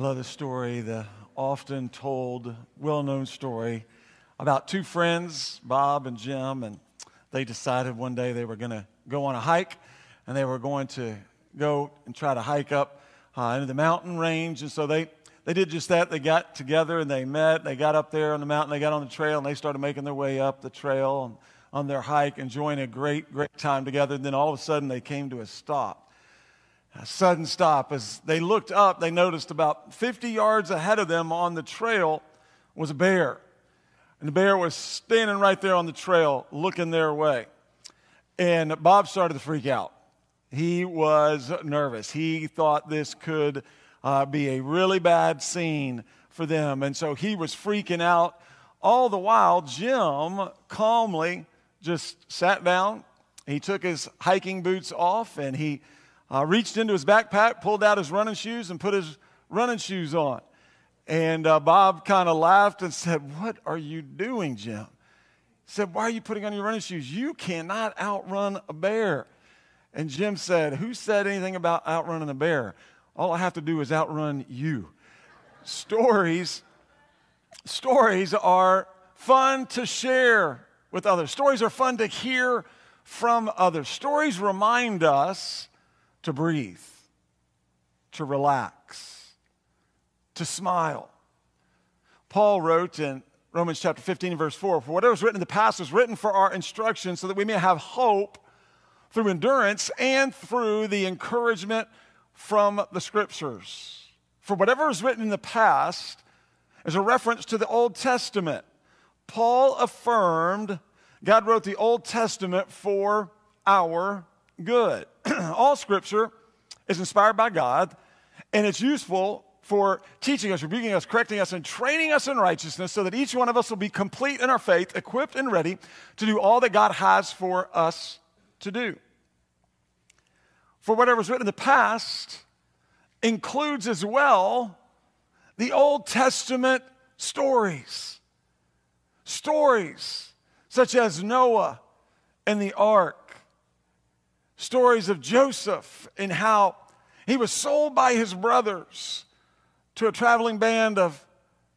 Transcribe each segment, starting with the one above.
I love this story, the often told, well known story about two friends, Bob and Jim, and they decided one day they were going to go on a hike and they were going to go and try to hike up uh, into the mountain range. And so they, they did just that. They got together and they met. They got up there on the mountain, they got on the trail, and they started making their way up the trail and on their hike, enjoying a great, great time together. And then all of a sudden they came to a stop a sudden stop. As they looked up, they noticed about 50 yards ahead of them on the trail was a bear. And the bear was standing right there on the trail looking their way. And Bob started to freak out. He was nervous. He thought this could uh, be a really bad scene for them. And so he was freaking out. All the while, Jim calmly just sat down. He took his hiking boots off and he uh, reached into his backpack, pulled out his running shoes, and put his running shoes on. And uh, Bob kind of laughed and said, What are you doing, Jim? He said, Why are you putting on your running shoes? You cannot outrun a bear. And Jim said, Who said anything about outrunning a bear? All I have to do is outrun you. Stories, stories are fun to share with others. Stories are fun to hear from others. Stories remind us to breathe, to relax, to smile. Paul wrote in Romans chapter 15, verse 4 For whatever was written in the past was written for our instruction, so that we may have hope through endurance and through the encouragement from the scriptures. For whatever is written in the past is a reference to the Old Testament. Paul affirmed God wrote the Old Testament for our good. All scripture is inspired by God, and it's useful for teaching us, rebuking us, correcting us, and training us in righteousness so that each one of us will be complete in our faith, equipped and ready to do all that God has for us to do. For whatever was written in the past includes as well the Old Testament stories. Stories such as Noah and the ark, stories of Joseph and how he was sold by his brothers to a traveling band of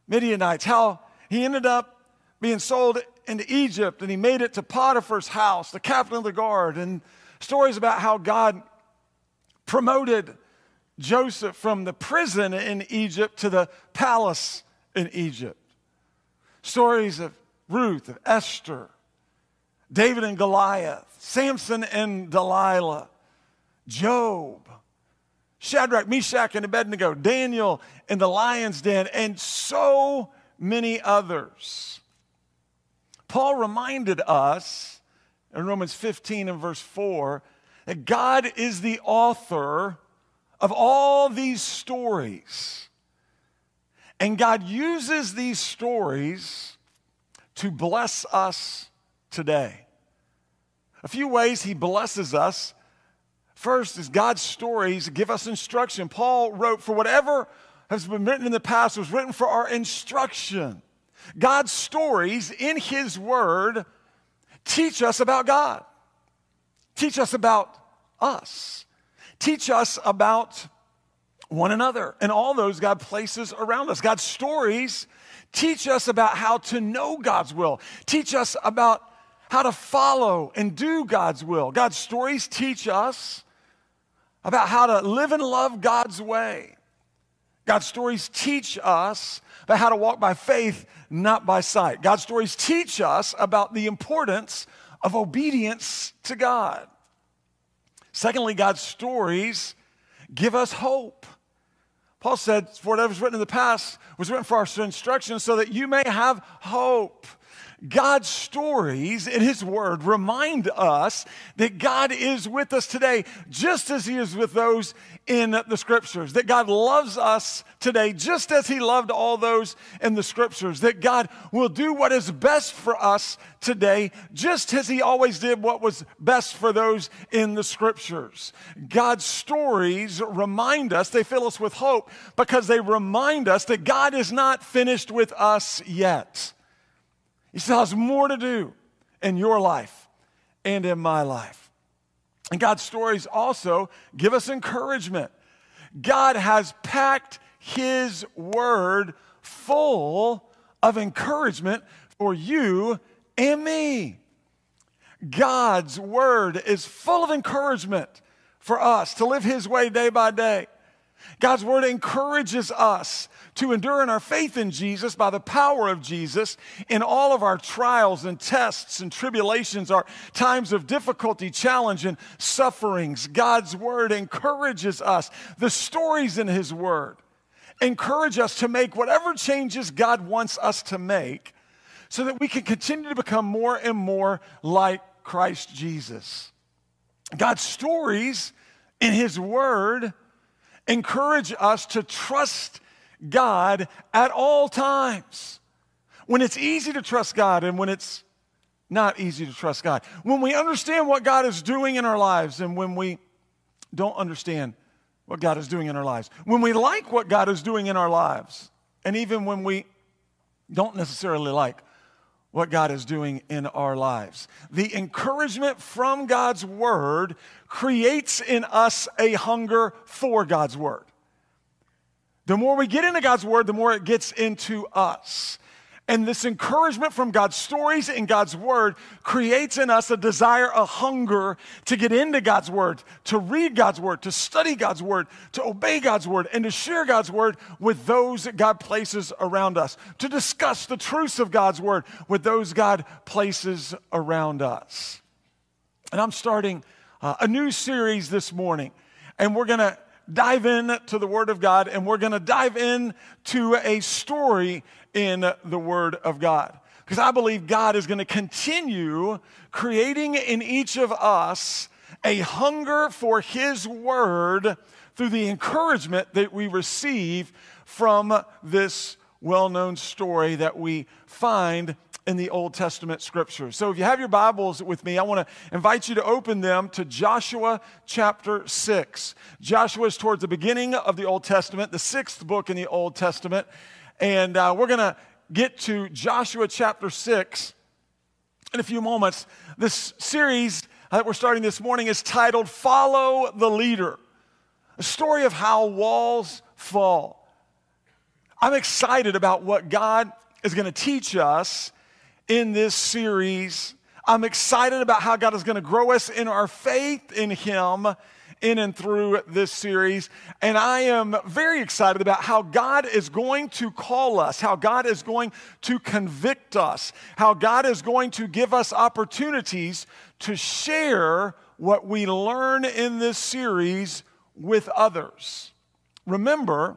Midianites, how he ended up being sold into Egypt and he made it to Potiphar's house, the captain of the guard, and stories about how God promoted Joseph from the prison in Egypt to the palace in Egypt. Stories of Ruth, of Esther, David and Goliath, Samson and Delilah, Job, Shadrach, Meshach, and Abednego, Daniel in the lion's den, and so many others. Paul reminded us in Romans 15 and verse 4 that God is the author of all these stories. And God uses these stories to bless us today. A few ways he blesses us. First is God's stories give us instruction. Paul wrote, For whatever has been written in the past was written for our instruction. God's stories in his word teach us about God, teach us about us, teach us about one another, and all those God places around us. God's stories teach us about how to know God's will, teach us about how to follow and do God's will. God's stories teach us about how to live and love God's way. God's stories teach us about how to walk by faith, not by sight. God's stories teach us about the importance of obedience to God. Secondly, God's stories give us hope. Paul said, For whatever's written in the past was written for our instruction so that you may have hope. God's stories in His Word remind us that God is with us today, just as He is with those in the Scriptures. That God loves us today, just as He loved all those in the Scriptures. That God will do what is best for us today, just as He always did what was best for those in the Scriptures. God's stories remind us, they fill us with hope because they remind us that God is not finished with us yet. He still has more to do in your life and in my life. And God's stories also give us encouragement. God has packed His Word full of encouragement for you and me. God's Word is full of encouragement for us to live His way day by day. God's Word encourages us to endure in our faith in Jesus by the power of Jesus in all of our trials and tests and tribulations, our times of difficulty, challenge, and sufferings. God's Word encourages us. The stories in His Word encourage us to make whatever changes God wants us to make so that we can continue to become more and more like Christ Jesus. God's stories in His Word encourage us to trust God at all times. When it's easy to trust God and when it's not easy to trust God. When we understand what God is doing in our lives and when we don't understand what God is doing in our lives. When we like what God is doing in our lives, and even when we don't necessarily like what God is doing in our lives. The encouragement from God's word creates in us a hunger for God's word. The more we get into God's word, the more it gets into us. And this encouragement from God's stories and God's word creates in us a desire, a hunger to get into God's word, to read God's word, to study God's word, to obey God's word, and to share God's word with those that God places around us, to discuss the truths of God's word with those God places around us. And I'm starting uh, a new series this morning, and we're going to dive in to the Word of God and we're going to dive in to a story in the Word of God. Because I believe God is going to continue creating in each of us a hunger for His Word through the encouragement that we receive from this well known story that we find in the Old Testament scriptures. So if you have your Bibles with me, I want to invite you to open them to Joshua chapter 6. Joshua is towards the beginning of the Old Testament, the sixth book in the Old Testament. And uh, we're going to get to Joshua chapter 6 in a few moments. This series that we're starting this morning is titled Follow the Leader, a story of how walls fall. I'm excited about what God is going to teach us in this series. I'm excited about how God is going to grow us in our faith in Him in and through this series. And I am very excited about how God is going to call us, how God is going to convict us, how God is going to give us opportunities to share what we learn in this series with others. Remember,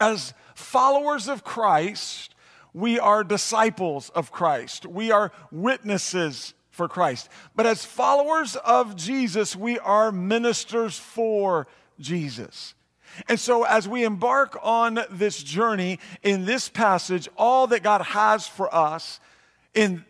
as followers of Christ, we are disciples of Christ. We are witnesses for Christ. But as followers of Jesus, we are ministers for Jesus. And so, as we embark on this journey in this passage, all that God has for us in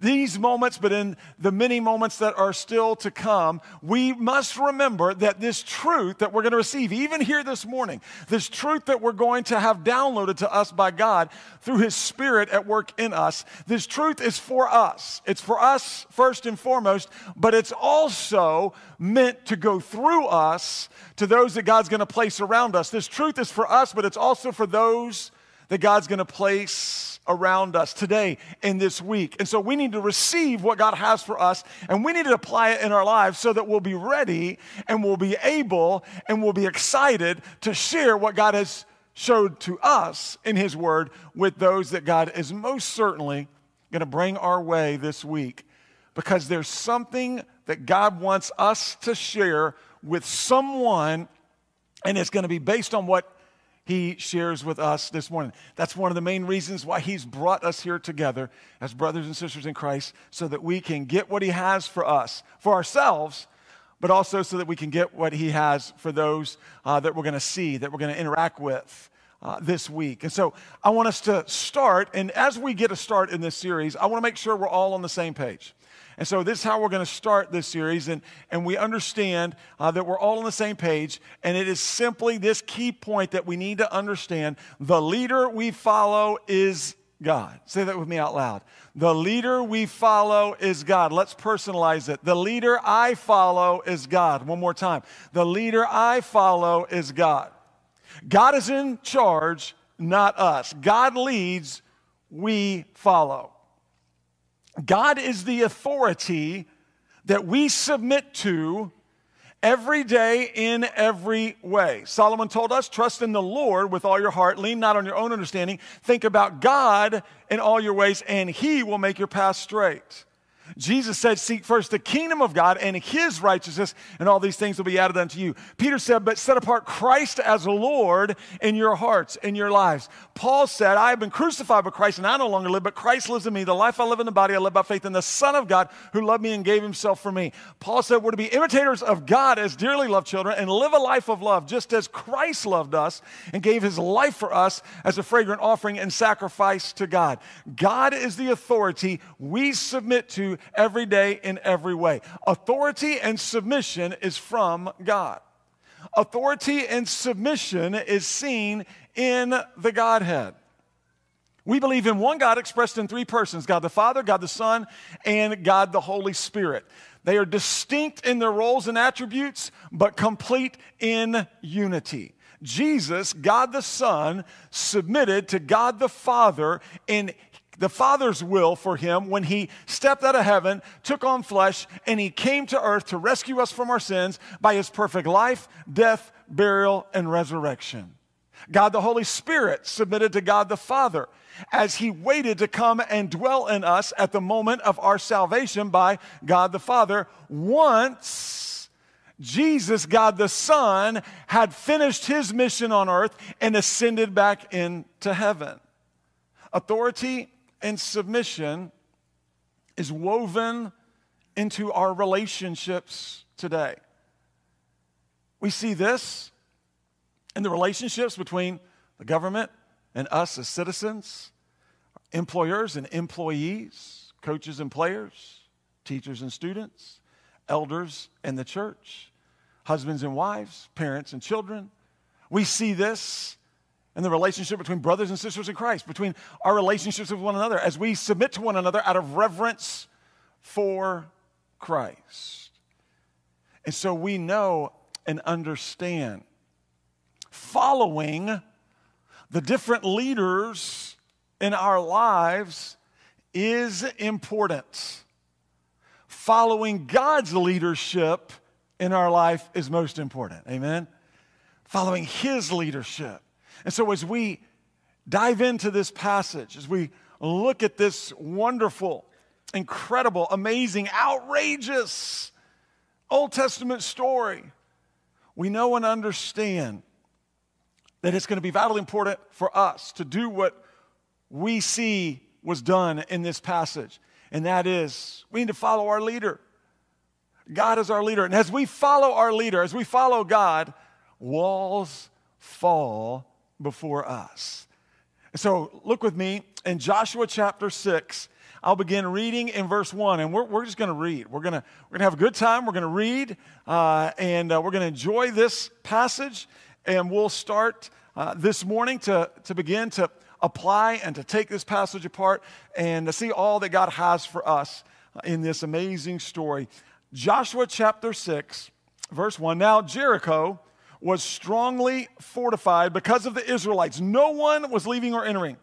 these moments, but in the many moments that are still to come, we must remember that this truth that we're going to receive, even here this morning, this truth that we're going to have downloaded to us by God through His Spirit at work in us, this truth is for us. It's for us first and foremost, but it's also meant to go through us to those that God's going to place around us. This truth is for us, but it's also for those that God's going to place around us today and this week. And so we need to receive what God has for us and we need to apply it in our lives so that we'll be ready and we'll be able and we'll be excited to share what God has showed to us in His Word with those that God is most certainly going to bring our way this week because there's something that God wants us to share with someone and it's going to be based on what he shares with us this morning. That's one of the main reasons why he's brought us here together as brothers and sisters in Christ so that we can get what he has for us, for ourselves, but also so that we can get what he has for those uh, that we're going to see, that we're going to interact with. Uh, this week. And so I want us to start, and as we get a start in this series, I want to make sure we're all on the same page. And so this is how we're going to start this series. And, and we understand uh, that we're all on the same page. And it is simply this key point that we need to understand. The leader we follow is God. Say that with me out loud. The leader we follow is God. Let's personalize it. The leader I follow is God. One more time. The leader I follow is God. God is in charge, not us. God leads, we follow. God is the authority that we submit to every day in every way. Solomon told us, trust in the Lord with all your heart, lean not on your own understanding, think about God in all your ways, and he will make your path straight. Jesus said, Seek first the kingdom of God and his righteousness, and all these things will be added unto you. Peter said, But set apart Christ as Lord in your hearts, in your lives. Paul said, I have been crucified with Christ, and I no longer live, but Christ lives in me. The life I live in the body, I live by faith in the Son of God who loved me and gave himself for me. Paul said, We're to be imitators of God as dearly loved children and live a life of love, just as Christ loved us and gave his life for us as a fragrant offering and sacrifice to God. God is the authority we submit to every day in every way. Authority and submission is from God. Authority and submission is seen in the Godhead. We believe in one God expressed in three persons God the Father, God the Son, and God the Holy Spirit. They are distinct in their roles and attributes, but complete in unity. Jesus, God the Son, submitted to God the Father in the Father's will for him when he stepped out of heaven, took on flesh, and he came to earth to rescue us from our sins by his perfect life, death, burial, and resurrection. God the Holy Spirit submitted to God the Father as he waited to come and dwell in us at the moment of our salvation by God the Father once Jesus, God the Son, had finished his mission on earth and ascended back into heaven. Authority and submission is woven into our relationships today. We see this in the relationships between the government and us as citizens, employers and employees, coaches and players, teachers and students, elders and the church, husbands and wives, parents and children. We see this and the relationship between brothers and sisters in Christ, between our relationships with one another as we submit to one another out of reverence for Christ. And so we know and understand following the different leaders in our lives is important. Following God's leadership in our life is most important. Amen? Following His leadership. And so, as we dive into this passage, as we look at this wonderful, incredible, amazing, outrageous Old Testament story, we know and understand that it's going to be vitally important for us to do what we see was done in this passage. And that is, we need to follow our leader. God is our leader. And as we follow our leader, as we follow God, walls fall before us. So look with me in Joshua chapter 6. I'll begin reading in verse 1, and we're, we're just going to read. We're going to we're gonna have a good time. We're going to read, uh, and uh, we're going to enjoy this passage. And we'll start uh, this morning to, to begin to apply and to take this passage apart and to see all that God has for us in this amazing story. Joshua chapter 6, verse 1. Now, Jericho was strongly fortified because of the Israelites. No one was leaving or entering.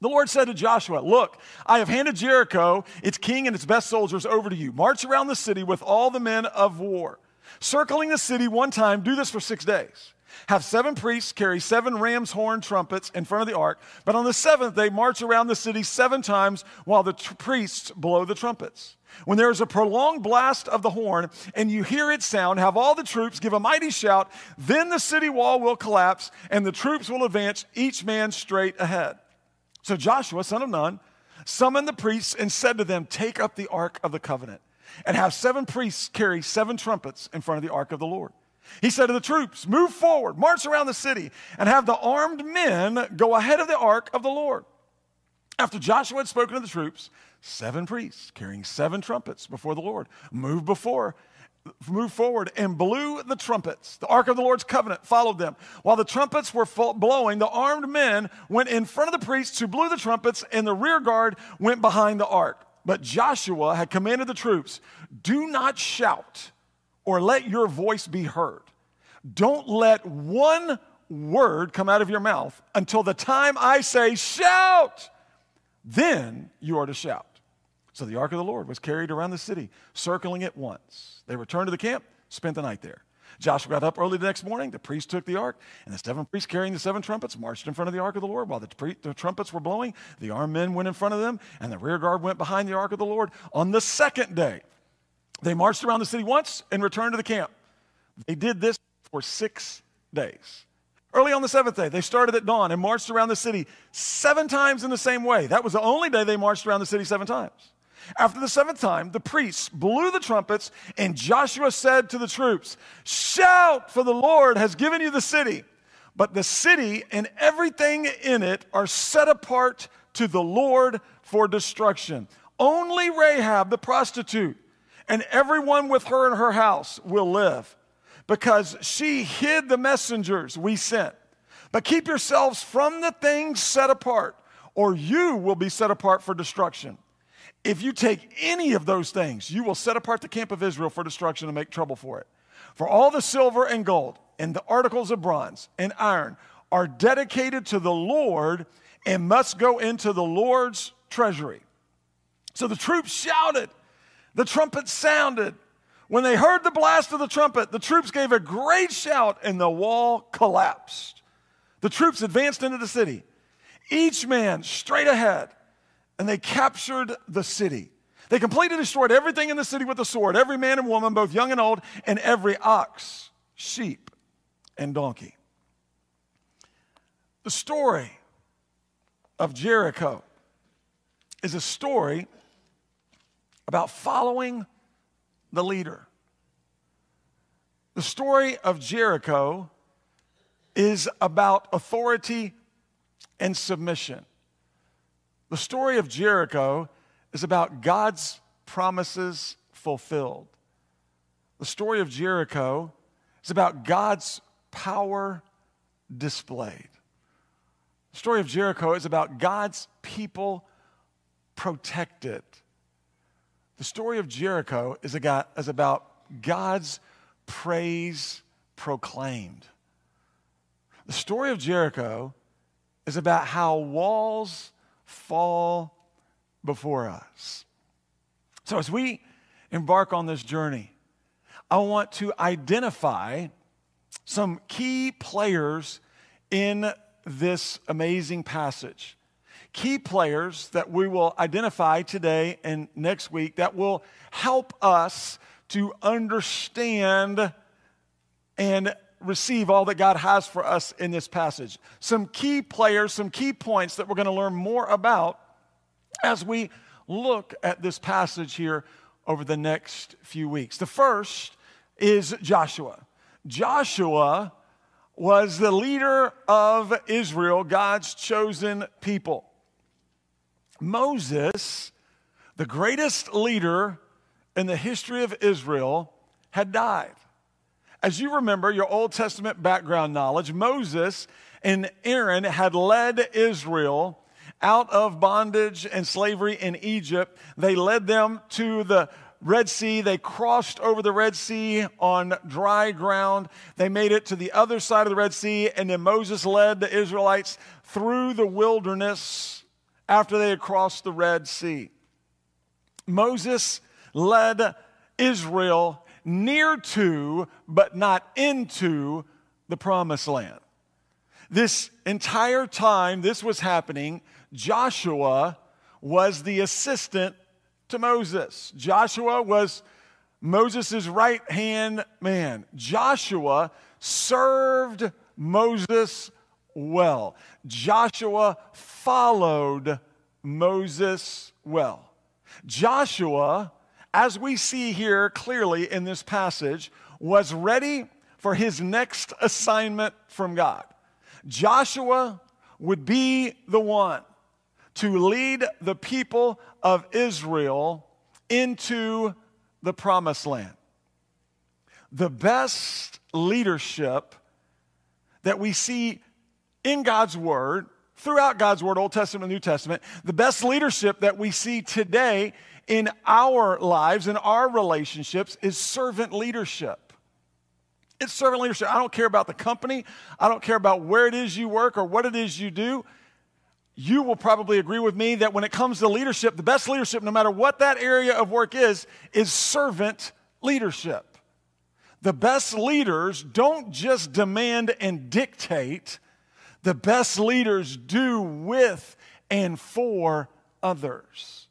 The Lord said to Joshua, Look, I have handed Jericho, its king, and its best soldiers over to you. March around the city with all the men of war. Circling the city one time, do this for six days. Have seven priests carry seven ram's horn trumpets in front of the ark, but on the seventh they march around the city seven times while the t- priests blow the trumpets. When there is a prolonged blast of the horn and you hear its sound, have all the troops give a mighty shout. Then the city wall will collapse and the troops will advance, each man straight ahead. So Joshua, son of Nun, summoned the priests and said to them, Take up the ark of the covenant and have seven priests carry seven trumpets in front of the ark of the Lord. He said to the troops, Move forward, march around the city, and have the armed men go ahead of the ark of the Lord. After Joshua had spoken to the troops, seven priests carrying seven trumpets before the Lord moved before moved forward and blew the trumpets. The ark of the Lord's covenant followed them. While the trumpets were blowing, the armed men went in front of the priests who blew the trumpets, and the rear guard went behind the ark. But Joshua had commanded the troops, Do not shout or let your voice be heard. Don't let one word come out of your mouth until the time I say, shout. Then you are to shout. So the ark of the Lord was carried around the city, circling it once. They returned to the camp, spent the night there. Joshua got up early the next morning. The priest took the ark, and the seven priests carrying the seven trumpets marched in front of the ark of the Lord. While the, pre- the, trumpets were blowing, the armed men went in front of them, and the rear guard went behind the ark of the Lord. On the second day, they marched around the city once and returned to the camp. They did this for six days. Early on the seventh day, they started at dawn and marched around the city seven times in the same way. That was the only day they marched around the city seven times. After the seventh time, the priests blew the trumpets, and Joshua said to the troops, Shout, for the Lord has given you the city. But the city and everything in it are set apart to the Lord for destruction. Only Rahab, the prostitute, and everyone with her in her house will live, because she hid the messengers we sent. But keep yourselves from the things set apart, or you will be set apart for destruction. If you take any of those things, you will set apart the camp of Israel for destruction and make trouble for it. For all the silver and gold and the articles of bronze and iron are dedicated to the Lord and must go into the Lord's treasury. So the troops shouted, the trumpet sounded. When they heard the blast of the trumpet, the troops gave a great shout and the wall collapsed. The troops advanced into the city, each man straight ahead and they captured the city. They completely destroyed everything in the city with the sword every man and woman, both young and old, and every ox, sheep, and donkey. The story of Jericho is a story about following the leader. The story of Jericho is about authority and submission. The story of Jericho is about God's promises fulfilled. The story of Jericho is about God's power displayed. The story of Jericho is about God's people protected. The story of Jericho is about God's praise proclaimed. The story of Jericho is about how walls fall before us. So, as we embark on this journey, I want to identify some key players in this amazing passage. Key players that we will identify today and next week that will help us to understand and receive all that God has for us in this passage. Some key players, some key points that we're going to learn more about as we look at this passage here over the next few weeks. The first is Joshua. Joshua was the leader of Israel, God's chosen people. Moses, the greatest leader in the history of Israel, had died. As you remember your Old Testament background knowledge, Moses and Aaron had led Israel out of bondage and slavery in Egypt. They led them to the Red Sea. They crossed over the Red Sea on dry ground. They made it to the other side of the Red Sea, and then Moses led the Israelites through the wilderness after they had crossed the Red Sea. Moses led Israel near to, but not into the promised land. This entire time this was happening, Joshua was the assistant to Moses. Joshua was Moses' right hand man. Joshua served Moses well. Joshua followed Moses well. Joshua as we see here clearly in this passage, was ready for his next assignment from God. Joshua would be the one to lead the people of Israel into the promised land. The best leadership that we see in God's Word, throughout God's Word, Old Testament New Testament, the best leadership that we see today in our lives, in our relationships, is servant leadership. It's servant leadership. I don't care about the company, I don't care about where it is you work or what it is you do. You will probably agree with me that when it comes to leadership, the best leadership, no matter what that area of work is, is servant leadership. The best leaders don't just demand and dictate, the best leaders do with and for others.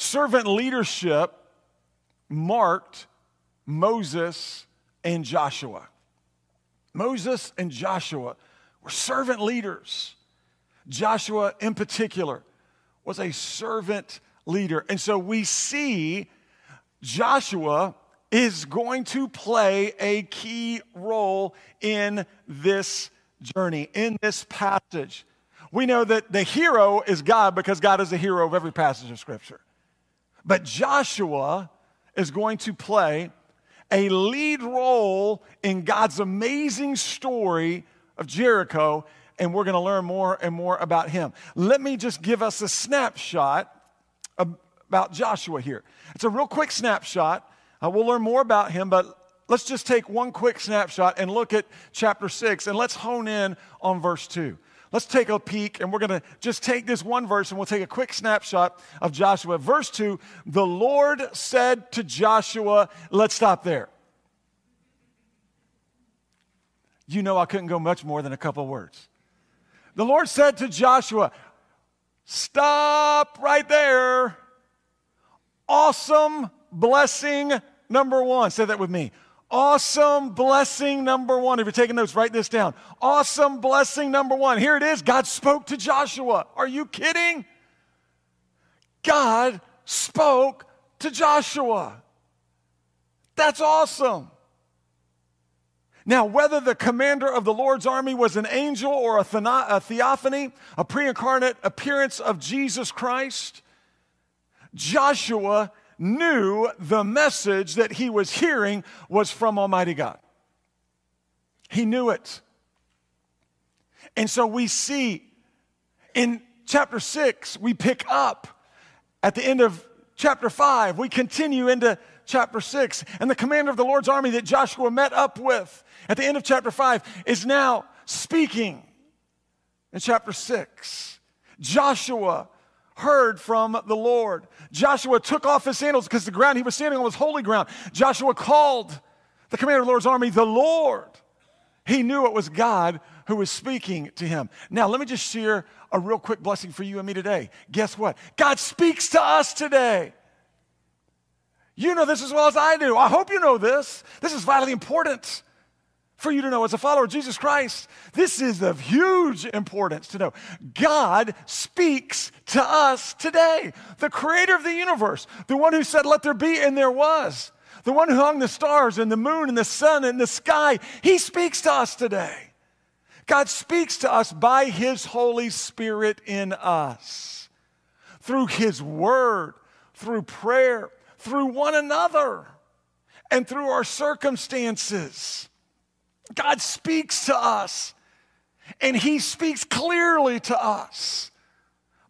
Servant leadership marked Moses and Joshua. Moses and Joshua were servant leaders. Joshua, in particular, was a servant leader. And so we see Joshua is going to play a key role in this journey, in this passage. We know that the hero is God because God is the hero of every passage of Scripture. But Joshua is going to play a lead role in God's amazing story of Jericho, and we're going to learn more and more about him. Let me just give us a snapshot about Joshua here. It's a real quick snapshot. Uh, we'll learn more about him, but let's just take one quick snapshot and look at chapter 6, and let's hone in on verse 2. Let's take a peek, and we're going to just take this one verse and we'll take a quick snapshot of Joshua. Verse 2 The Lord said to Joshua, let's stop there. You know, I couldn't go much more than a couple words. The Lord said to Joshua, Stop right there. Awesome blessing number one. Say that with me. Awesome blessing number one. If you're taking notes, write this down. Awesome blessing number one. Here it is. God spoke to Joshua. Are you kidding? God spoke to Joshua. That's awesome. Now, whether the commander of the Lord's army was an angel or a, theophany, a pre incarnate appearance of Jesus Christ, Joshua knew the message that he was hearing was from Almighty God. He knew it. And so we see in chapter 6, we pick up at the end of chapter 5, we continue into chapter 6. And the commander of the Lord's army that Joshua met up with at the end of chapter 5 is now speaking in chapter 6. Joshua heard from the Lord. Joshua took off his sandals because the ground he was standing on was holy ground. Joshua called the commander of the Lord's army the Lord. He knew it was God who was speaking to him. Now, let me just share a real quick blessing for you and me today. Guess what? God speaks to us today. You know this as well as I do. I hope you know this. This is vitally important for you to know as a follower of Jesus Christ. This is of huge importance to know. God speaks to us today. The creator of the universe, the one who said, Let there be, and there was, the one who hung the stars and the moon and the sun and the sky, he speaks to us today. God speaks to us by his Holy Spirit in us through his word, through prayer, through one another, and through our circumstances. God speaks to us, and He speaks clearly to us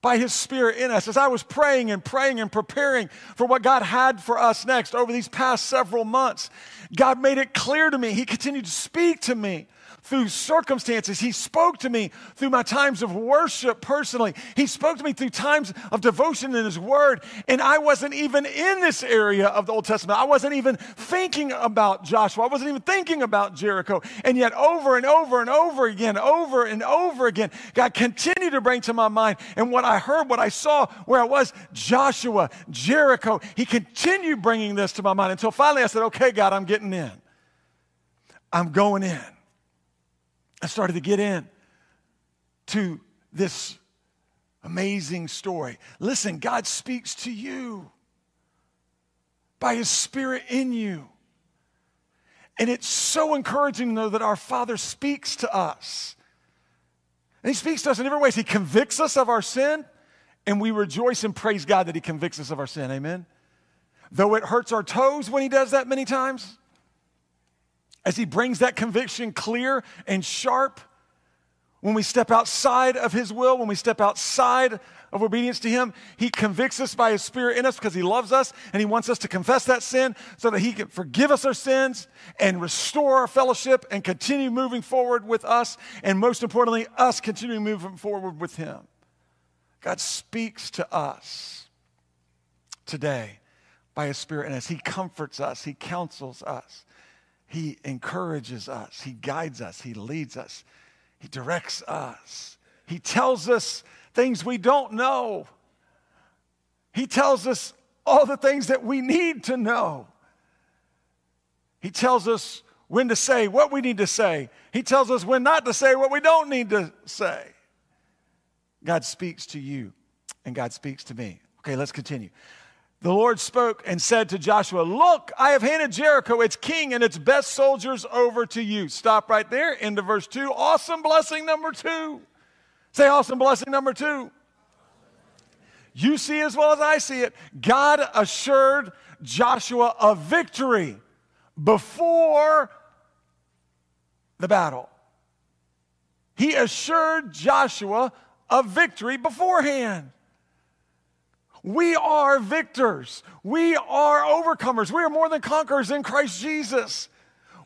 by His Spirit in us. As I was praying and praying and preparing for what God had for us next over these past several months, God made it clear to me. He continued to speak to me through circumstances. He spoke to me through my times of worship personally. He spoke to me through times of devotion in His Word. And I wasn't even in this area of the Old Testament. I wasn't even thinking about Joshua. I wasn't even thinking about Jericho. And yet, over and over and over again, over and over again, God continued to bring to my mind. And what I heard, what I saw, where I was, Joshua, Jericho, He continued bringing this to my mind until finally I said, okay, God, I'm getting in. I'm going in. I started to get in to this amazing story. Listen, God speaks to you by His Spirit in you. And it's so encouraging, though, that our Father speaks to us. And He speaks to us in different ways. He convicts us of our sin, and we rejoice and praise God that He convicts us of our sin. Amen? Though it hurts our toes when He does that many times, as he brings that conviction clear and sharp, When we step outside of His will, when we step outside of obedience to Him, He convicts us by His Spirit in us because He loves us and He wants us to confess that sin so that He can forgive us our sins and restore our fellowship and continue moving forward with us. And most importantly, us continuing moving forward with Him. God speaks to us today by His Spirit in us. He comforts us, He counsels us, He encourages us, He guides us, He leads us. He directs us. He tells us things we don't know. He tells us all the things that we need to know. He tells us when to say what we need to say. He tells us when not to say what we don't need to say. God speaks to you, and God speaks to me. Okay, let's continue. The Lord spoke and said to Joshua, Look, I have handed Jericho, its king, and its best soldiers over to you. Stop right there, into verse 2. Awesome blessing number two. Say awesome blessing number two. You see as well as I see it, God assured Joshua of victory before the battle. He assured Joshua of victory beforehand. We are victors. We are overcomers. We are more than conquerors in Christ Jesus.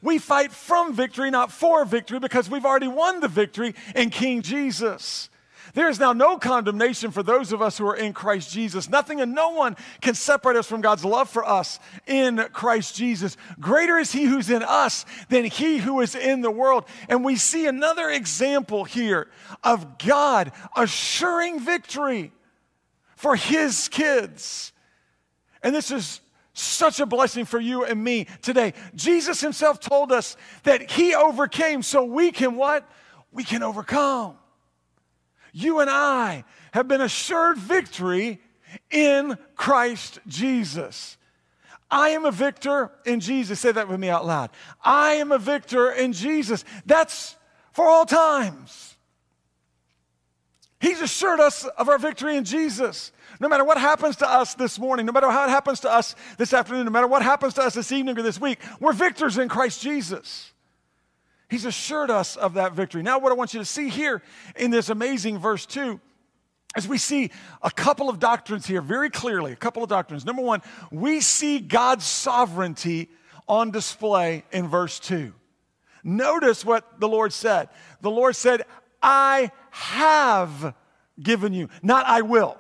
We fight from victory, not for victory, because we've already won the victory in King Jesus. There is now no condemnation for those of us who are in Christ Jesus. Nothing and no one can separate us from God's love for us in Christ Jesus. Greater is He who's in us than He who is in the world. And we see another example here of God assuring victory for his kids. And this is such a blessing for you and me today. Jesus himself told us that he overcame so we can what? We can overcome. You and I have been assured victory in Christ Jesus. I am a victor in Jesus. Say that with me out loud. I am a victor in Jesus. That's for all times. He's assured us of our victory in Jesus. No matter what happens to us this morning, no matter how it happens to us this afternoon, no matter what happens to us this evening or this week, we're victors in Christ Jesus. He's assured us of that victory. Now, what I want you to see here in this amazing verse 2 is we see a couple of doctrines here very clearly. A couple of doctrines. Number one, we see God's sovereignty on display in verse 2. Notice what the Lord said. The Lord said, I have given you, not I will.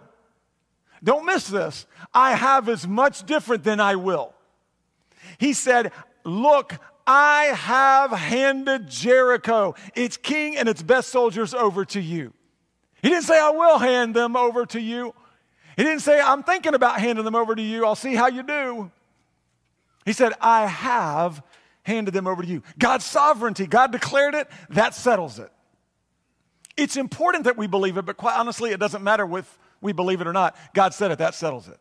Don't miss this. I have is much different than I will. He said, Look, I have handed Jericho, its king and its best soldiers over to you. He didn't say, I will hand them over to you. He didn't say, I'm thinking about handing them over to you. I'll see how you do. He said, I have handed them over to you. God's sovereignty, God declared it, that settles it. It's important that we believe it, but quite honestly, it doesn't matter if we believe it or not. God said it, that settles it.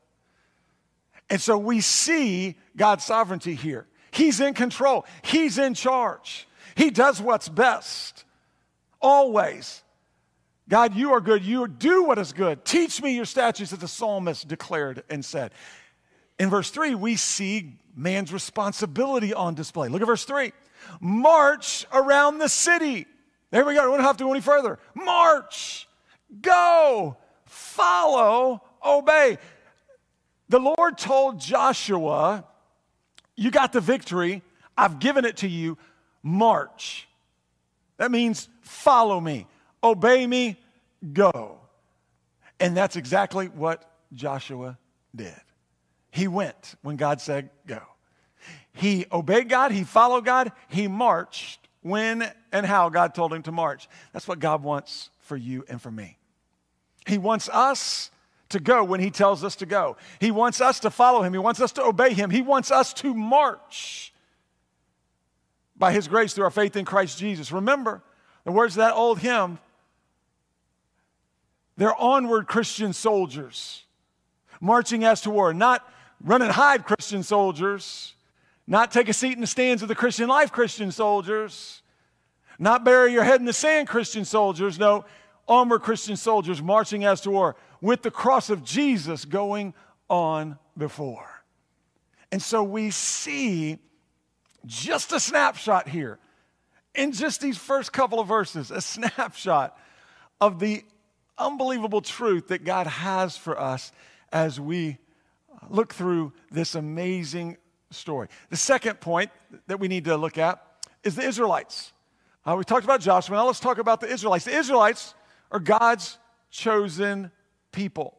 And so we see God's sovereignty here. He's in control, He's in charge. He does what's best, always. God, you are good. You do what is good. Teach me your statutes, as the psalmist declared and said. In verse 3, we see man's responsibility on display. Look at verse 3. March around the city there we go. We don't have to go any further. March, go, follow, obey. The Lord told Joshua, You got the victory. I've given it to you. March. That means follow me, obey me, go. And that's exactly what Joshua did. He went when God said go. He obeyed God, he followed God, he marched when and how God told him to march. That's what God wants for you and for me. He wants us to go when he tells us to go. He wants us to follow him. He wants us to obey him. He wants us to march by his grace through our faith in Christ Jesus. Remember the words of that old hymn they're onward Christian soldiers marching as to war, not run and hide Christian soldiers not take a seat in the stands of the Christian life, Christian soldiers. Not bury your head in the sand, Christian soldiers. No, armored Christian soldiers marching as to war with the cross of Jesus going on before. And so we see just a snapshot here in just these first couple of verses, a snapshot of the unbelievable truth that God has for us as we look through this amazing story. The second point that we need to look at is the Israelites. Uh, we talked about Joshua. Now let's talk about the Israelites. The Israelites are God's chosen people.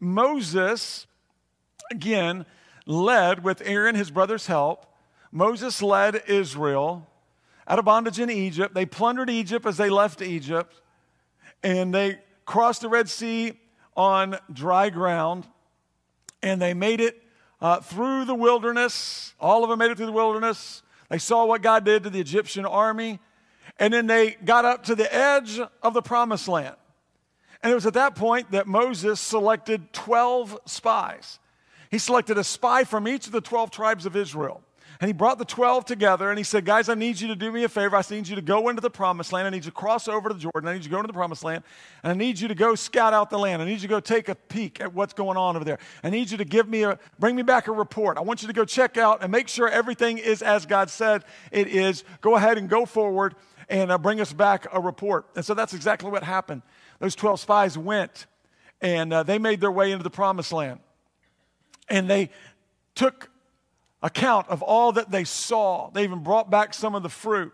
Moses, again, led with Aaron, his brother's help. Moses led Israel out of bondage in Egypt. They plundered Egypt as they left Egypt, and they crossed the Red Sea on dry ground, and they made it uh, through the wilderness. All of them made it through the wilderness. They saw what God did to the Egyptian army, and then they got up to the edge of the promised land. And it was at that point that Moses selected 12 spies. He selected a spy from each of the 12 tribes of Israel. And he brought the 12 together and he said, Guys, I need you to do me a favor. I need you to go into the promised land. I need you to cross over to the Jordan. I need you to go into the promised land. And I need you to go scout out the land. I need you to go take a peek at what's going on over there. I need you to give me a, bring me back a report. I want you to go check out and make sure everything is as God said it is. Go ahead and go forward and uh, bring us back a report. And so that's exactly what happened. Those 12 spies went and uh, they made their way into the promised land. And they took account of all that they saw. They even brought back some of the fruit.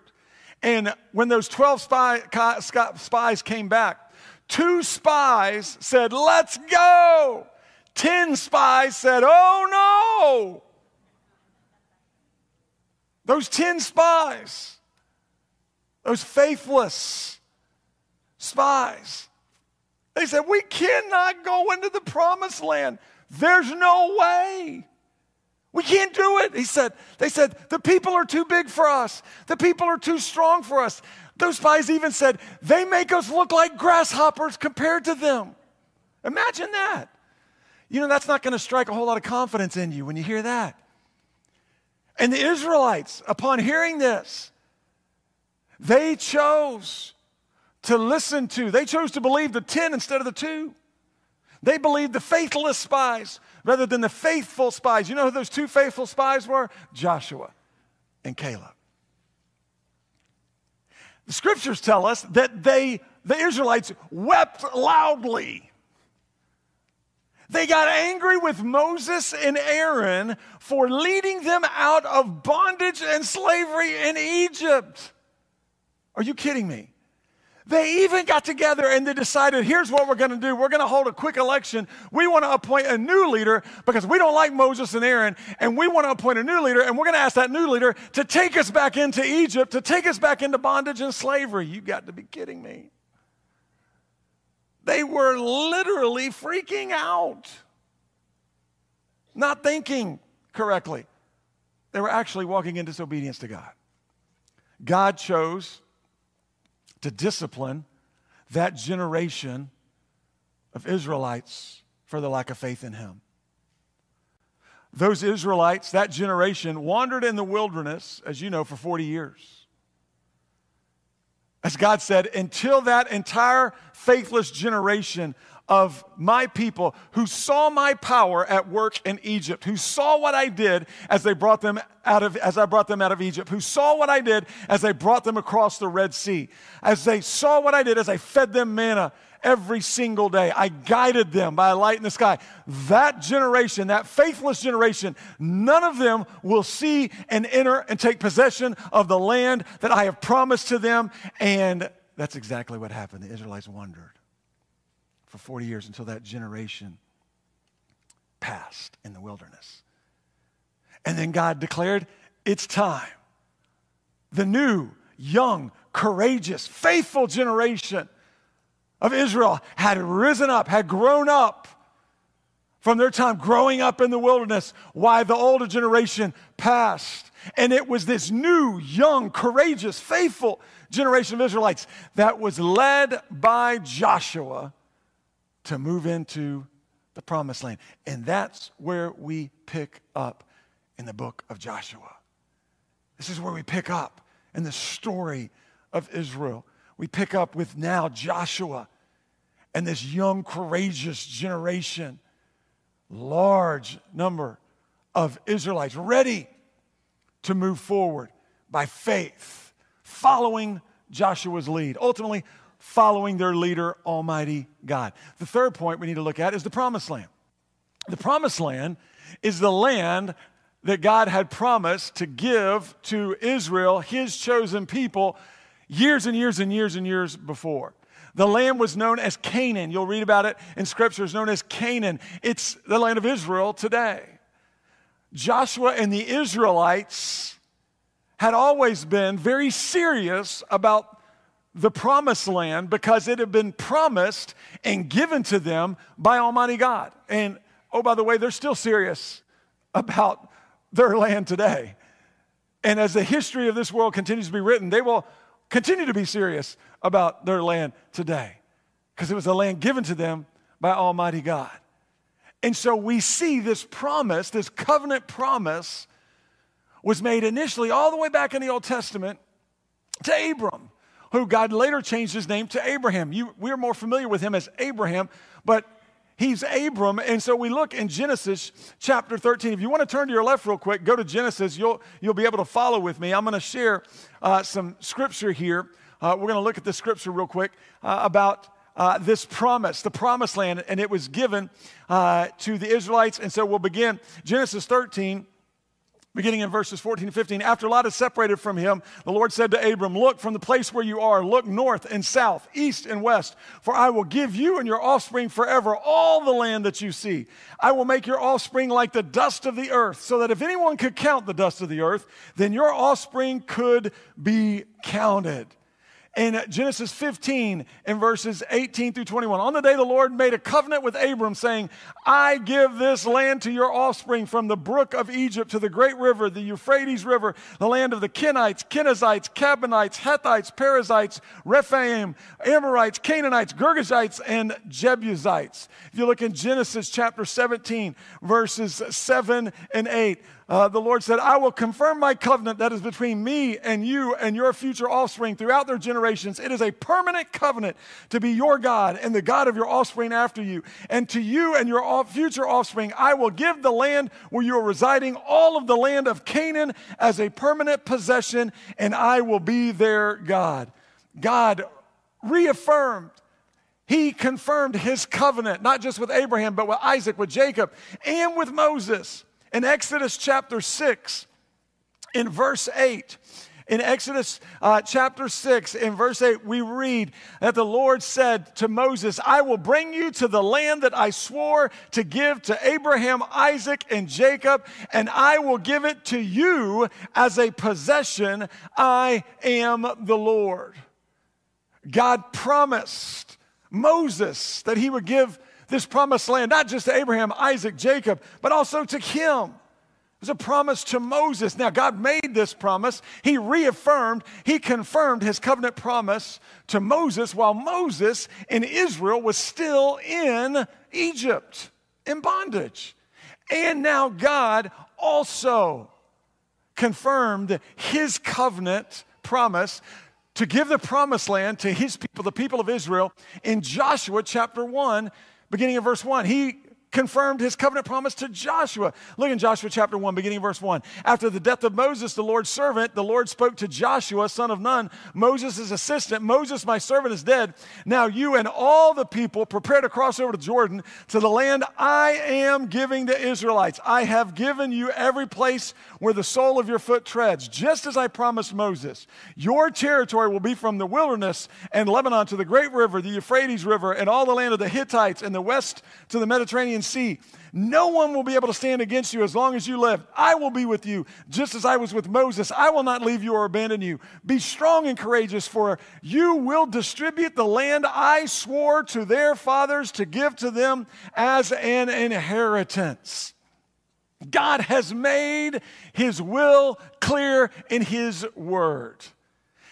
And when those 12 spy, spies came back, two spies said, Let's go. 10 spies said, Oh no. Those 10 spies, those faithless spies, they said, We cannot go into the promised land. There's no way. We can't do it. He said, they said, the people are too big for us. The people are too strong for us. Those spies even said, they make us look like grasshoppers compared to them. Imagine that. You know, that's not going to strike a whole lot of confidence in you when you hear that. And the Israelites, upon hearing this, they chose to listen to, they chose to believe the 10 instead of the two. They believed the faithless spies rather than the faithful spies. You know who those two faithful spies were? Joshua and Caleb. The scriptures tell us that they, the Israelites, wept loudly. They got angry with Moses and Aaron for leading them out of bondage and slavery in Egypt. Are you kidding me? They even got together and they decided here's what we're going to do. We're going to hold a quick election. We want to appoint a new leader because we don't like Moses and Aaron, and we want to appoint a new leader, and we're going to ask that new leader to take us back into Egypt, to take us back into bondage and slavery. You got to be kidding me. They were literally freaking out, not thinking correctly. They were actually walking in disobedience to God. God chose to discipline that generation of Israelites for the lack of faith in him. Those Israelites, that generation, wandered in the wilderness, as you know, for 40 years. As God said, until that entire faithless generation of my people who saw my power at work in Egypt, who saw what I did as they brought them out of as I brought them out of Egypt, who saw what I did as I brought them across the Red Sea, as they saw what I did as I fed them manna every single day. I guided them by a light in the sky. That generation, that faithless generation, none of them will see and enter and take possession of the land that I have promised to them. And that's exactly what happened. The Israelites wandered for 40 years until that generation passed in the wilderness. And then God declared, It's time. The new, young, courageous, faithful generation of Israel had risen up, had grown up from their time growing up in the wilderness, while the older generation passed. And it was this new, young, courageous, faithful generation of Israelites that was led by Joshua to move into the promised land. And that's where we pick up in the book of Joshua. This is where we pick up in the story of Israel. We pick up with now Joshua and this young, courageous generation, large number of Israelites ready to move forward by faith following Joshua's lead, ultimately following their leader, Almighty God. The third point we need to look at is the promised land. The promised land is the land that God had promised to give to Israel, his chosen people, years and years and years and years before. The land was known as Canaan. You'll read about it in scripture. It's known as Canaan. It's the land of Israel today. Joshua and the Israelites had always been very serious about the promised land because it had been promised and given to them by Almighty God. And oh, by the way, they're still serious about their land today. And as the history of this world continues to be written, they will continue to be serious about their land today because it was a land given to them by Almighty God. And so we see this promise, this covenant promise, was made initially all the way back in the Old Testament to Abram, who God later changed his name to Abraham. You, we're more familiar with him as Abraham, but he's Abram. And so we look in Genesis chapter 13. If you want to turn to your left real quick, go to Genesis. You'll, you'll be able to follow with me. I'm going to share uh, some scripture here. Uh, we're going to look at the scripture real quick uh, about uh, this promise, the promised land, and it was given uh, to the Israelites. And so we'll begin Genesis 13. Beginning in verses 14 and 15, after Lot is separated from him, the Lord said to Abram, Look from the place where you are, look north and south, east and west, for I will give you and your offspring forever all the land that you see. I will make your offspring like the dust of the earth, so that if anyone could count the dust of the earth, then your offspring could be counted in Genesis 15 in verses 18 through 21. On the day the Lord made a covenant with Abram, saying, I give this land to your offspring from the brook of Egypt to the great river, the Euphrates River, the land of the Kenites, Kenizzites, Kadmonites, Hittites, Perizzites, Rephaim, Amorites, Canaanites, Girgashites, and Jebusites. If you look in Genesis chapter 17, verses 7 and 8, uh, the Lord said, I will confirm my covenant that is between me and you and your future offspring throughout their generations. It is a permanent covenant to be your God and the God of your offspring after you. And to you and your future offspring, I will give the land where you are residing, all of the land of Canaan, as a permanent possession, and I will be their God. God reaffirmed he confirmed his covenant, not just with Abraham, but with Isaac, with Jacob, and with Moses. In Exodus chapter 6, in verse 8, in Exodus uh, chapter 6, in verse 8, we read that the Lord said to Moses, I will bring you to the land that I swore to give to Abraham, Isaac, and Jacob, and I will give it to you as a possession. I am the Lord. God promised Moses that he would give this promised land, not just to Abraham, Isaac, Jacob, but also to him. It was a promise to Moses. Now, God made this promise. He reaffirmed, He confirmed His covenant promise to Moses while Moses in Israel was still in Egypt in bondage. And now God also confirmed His covenant promise to give the promised land to His people, the people of Israel, in Joshua chapter 1, beginning of verse 1. He confirmed his covenant promise to Joshua. Look in Joshua chapter 1, beginning verse 1. After the death of Moses, the Lord's servant, the Lord spoke to Joshua, son of Nun, Moses' assistant. Moses, my servant, is dead. Now you and all the people prepare to cross over to Jordan to the land I am giving the Israelites. I have given you every place where the sole of your foot treads, just as I promised Moses. Your territory will be from the wilderness and Lebanon to the great river, the Euphrates River, and all the land of the Hittites, and the west to the Mediterranean Sea. No one will be able to stand against you as long as you live. I will be with you, just as I was with Moses. I will not leave you or abandon you. Be strong and courageous, for you will distribute the land I swore to their fathers to give to them as an inheritance. God has made his will clear in his word.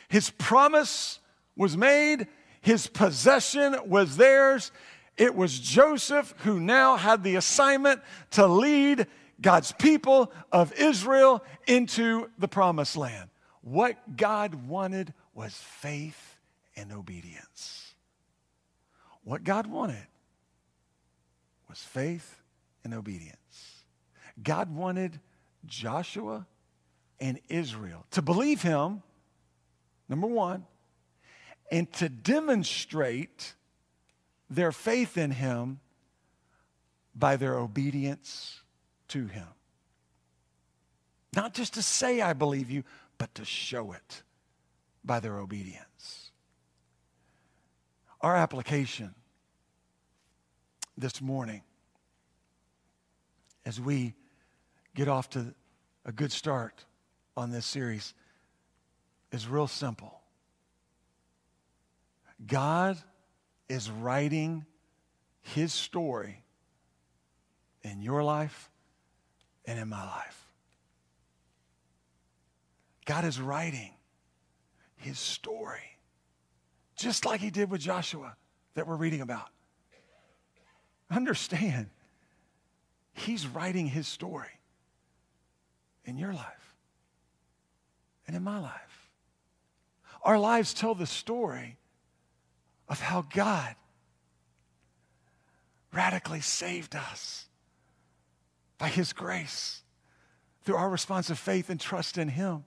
His promise was made, his possession was theirs, it was Joseph who now had the assignment to lead God's people of Israel into the promised land. What God wanted was faith and obedience. What God wanted was faith and obedience. God wanted Joshua and Israel to believe him number one, and to demonstrate their faith in him by their obedience to him. Not just to say, I believe you, but to show it by their obedience. Our application this morning as we get off to a good start on this series is real simple. God is writing his story in your life and in my life. God is writing his story, just like he did with Joshua that we're reading about. Understand, he's writing his story in your life and in my life. Our lives tell the story of how God radically saved us by his grace through our response of faith and trust in him.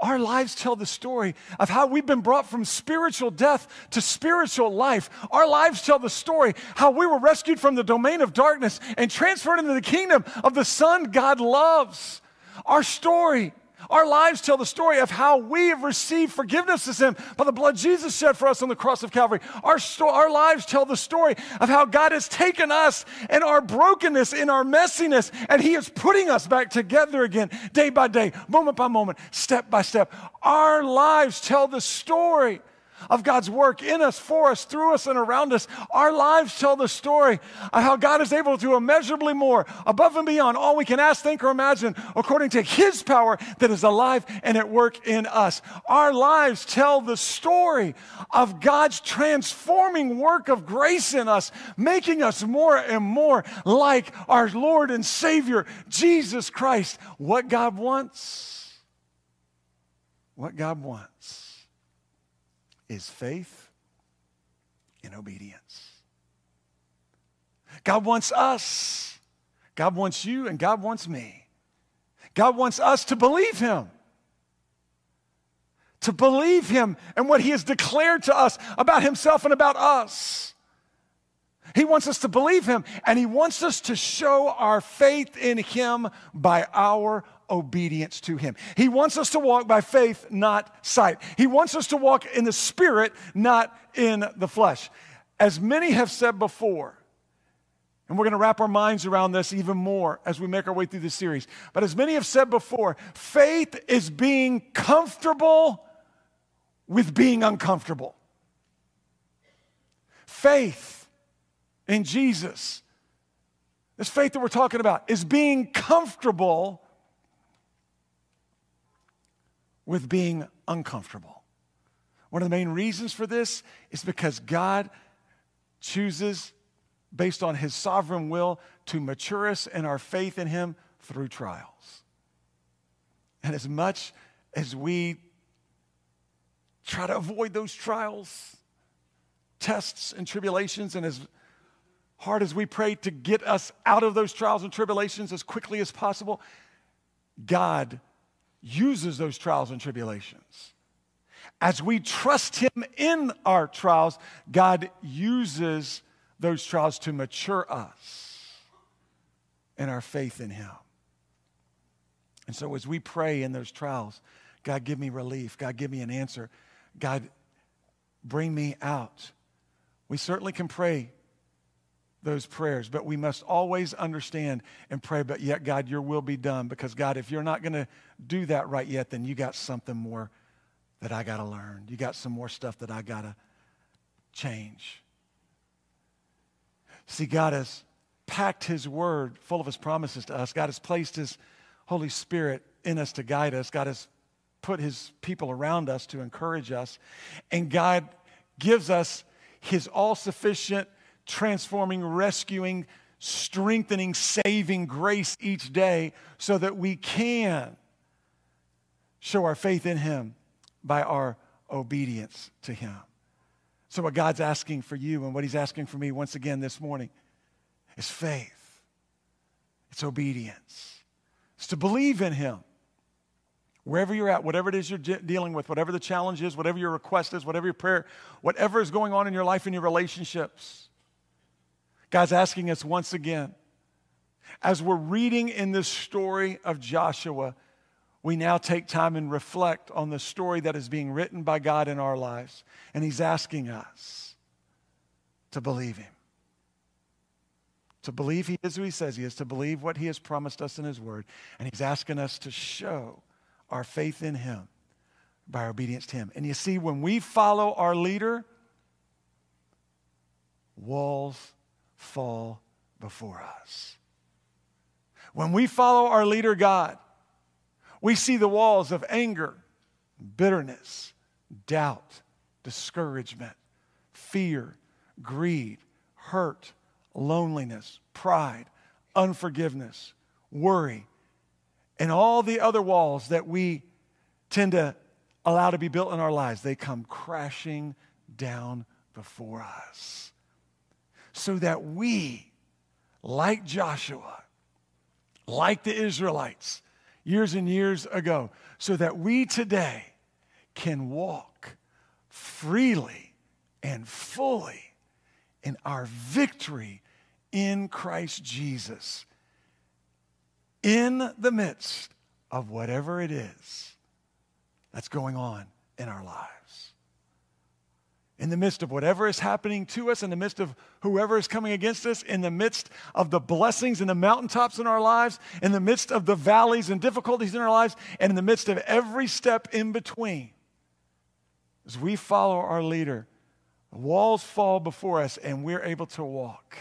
Our lives tell the story of how we've been brought from spiritual death to spiritual life. Our lives tell the story how we were rescued from the domain of darkness and transferred into the kingdom of the Son God loves. Our story our lives tell the story of how we have received forgiveness of sin by the blood Jesus shed for us on the cross of Calvary. Our, sto- our lives tell the story of how God has taken us and our brokenness, in our messiness, and He is putting us back together again, day by day, moment by moment, step by step. Our lives tell the story of God's work in us, for us, through us, and around us. Our lives tell the story of how God is able to do immeasurably more, above and beyond all we can ask, think, or imagine, according to His power that is alive and at work in us. Our lives tell the story of God's transforming work of grace in us, making us more and more like our Lord and Savior, Jesus Christ. What God wants, what God wants is faith and obedience. God wants us, God wants you, and God wants me. God wants us to believe Him. To believe Him and what He has declared to us about Himself and about us. He wants us to believe Him, and He wants us to show our faith in Him by our obedience to Him. He wants us to walk by faith, not sight. He wants us to walk in the Spirit, not in the flesh. As many have said before, and we're going to wrap our minds around this even more as we make our way through this series. But as many have said before, faith is being comfortable with being uncomfortable. Faith in Jesus, this faith that we're talking about, is being comfortable with being uncomfortable. One of the main reasons for this is because God chooses, based on his sovereign will, to mature us in our faith in him through trials. And as much as we try to avoid those trials, tests, and tribulations, and as hard as we pray to get us out of those trials and tribulations as quickly as possible, God uses those trials and tribulations. As we trust Him in our trials, God uses those trials to mature us in our faith in Him. And so, as we pray in those trials, God, give me relief. God, give me an answer. God, bring me out. We certainly can pray those prayers, but we must always understand and pray, but yet, God, your will be done. Because, God, if you're not going to do that right yet, then you got something more that I got to learn. You got some more stuff that I got to change. See, God has packed his word full of his promises to us. God has placed his Holy Spirit in us to guide us. God has put his people around us to encourage us. And God gives us his all sufficient transforming, rescuing, strengthening, saving grace each day so that we can show our faith in Him by our obedience to Him. So, what God's asking for you and what He's asking for me once again this morning is faith, it's obedience, it's to believe in Him. Wherever you're at, whatever it is you're dealing with, whatever the challenge is, whatever your request is, whatever your prayer, whatever is going on in your life and your relationships, God's asking us once again, as we're reading in this story of Joshua, we now take time and reflect on the story that is being written by God in our lives. And He's asking us to believe Him. To believe He is who He says He is, to believe what He has promised us in His Word. And He's asking us to show our faith in Him by our obedience to Him. And you see, when we follow our leader, walls fall before us. When we follow our leader, God, we see the walls of anger, bitterness, doubt, discouragement, fear, greed, hurt, loneliness, pride, unforgiveness, worry, and all the other walls that we tend to allow to be built in our lives, they come crashing down before us. So that we, like Joshua, like the Israelites years and years ago, so that we today can walk freely and fully in our victory in Christ Jesus in the midst of whatever it is that's going on in our lives. In the midst of whatever is happening to us, in the midst of whoever is coming against us, in the midst of the blessings and the mountaintops in our lives, in the midst of the valleys and difficulties in our lives, and in the midst of every step in between, as we follow our leader, walls fall before us and we're able to walk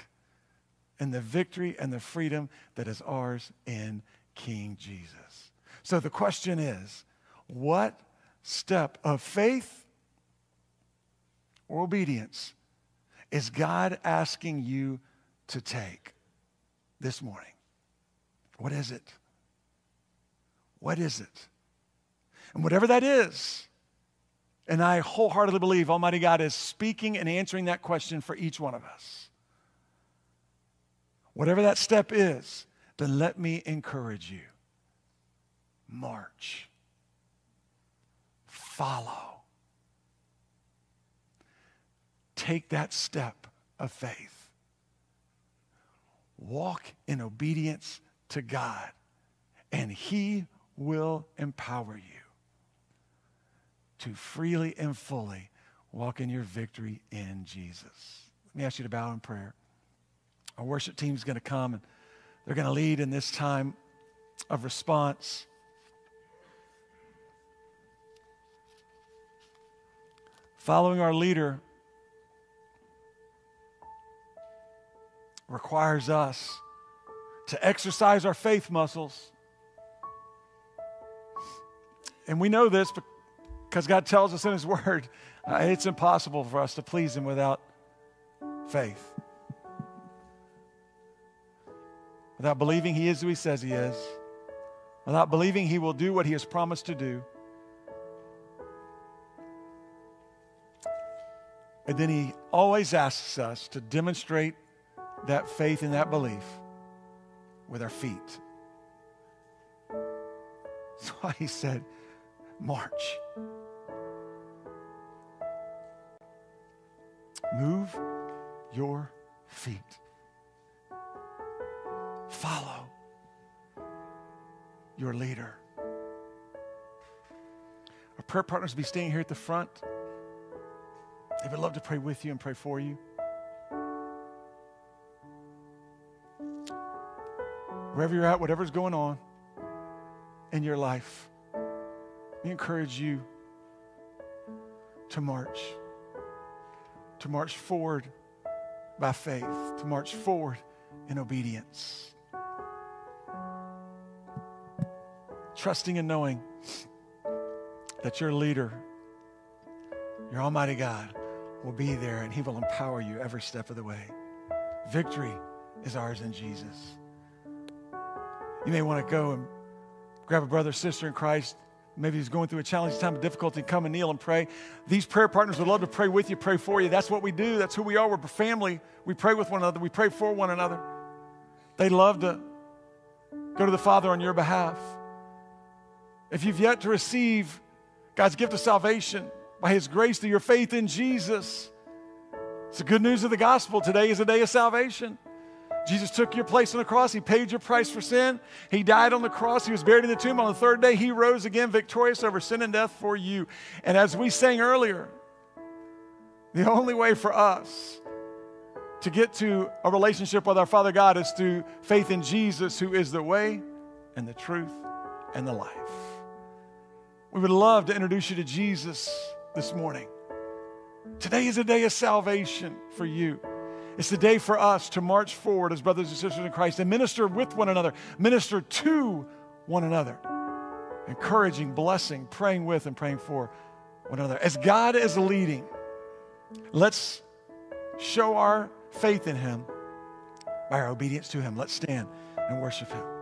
in the victory and the freedom that is ours in King Jesus. So the question is what step of faith or obedience is God asking you to take this morning? What is it? What is it? And whatever that is, and I wholeheartedly believe Almighty God is speaking and answering that question for each one of us whatever that step is, then let me encourage you. March. Follow. Take that step of faith. Walk in obedience to God, and He will empower you to freely and fully walk in your victory in Jesus. Let me ask you to bow in prayer. Our worship team is going to come and they're going to lead in this time of response. Following our leader requires us to exercise our faith muscles. And we know this because God tells us in His Word uh, it's impossible for us to please Him without faith. without believing He is who He says He is, without believing He will do what He has promised to do. And then He always asks us to demonstrate that faith and that belief with our feet. That's why He said, March. Move your feet follow your leader. Our prayer partners will be staying here at the front. They would love to pray with you and pray for you. Wherever you're at, whatever's going on in your life, we encourage you to march, to march forward by faith, to march forward in obedience. trusting and knowing that your leader, your Almighty God, will be there and He will empower you every step of the way. Victory is ours in Jesus. You may want to go and grab a brother, sister in Christ. Maybe he's going through a challenging time of difficulty. Come and kneel and pray. These prayer partners would love to pray with you, pray for you. That's what we do. That's who we are. We're family. We pray with one another. We pray for one another. They love to go to the Father on your behalf. If you've yet to receive God's gift of salvation by His grace through your faith in Jesus, it's the good news of the gospel. Today is a day of salvation. Jesus took your place on the cross. He paid your price for sin. He died on the cross. He was buried in the tomb. On the third day, He rose again, victorious over sin and death for you. And as we sang earlier, the only way for us to get to a relationship with our Father God is through faith in Jesus, who is the way and the truth and the life. We would love to introduce you to Jesus this morning. Today is a day of salvation for you. It's the day for us to march forward as brothers and sisters in Christ and minister with one another, minister to one another, encouraging, blessing, praying with, and praying for one another. As God is leading, let's show our faith in Him by our obedience to Him. Let's stand and worship Him.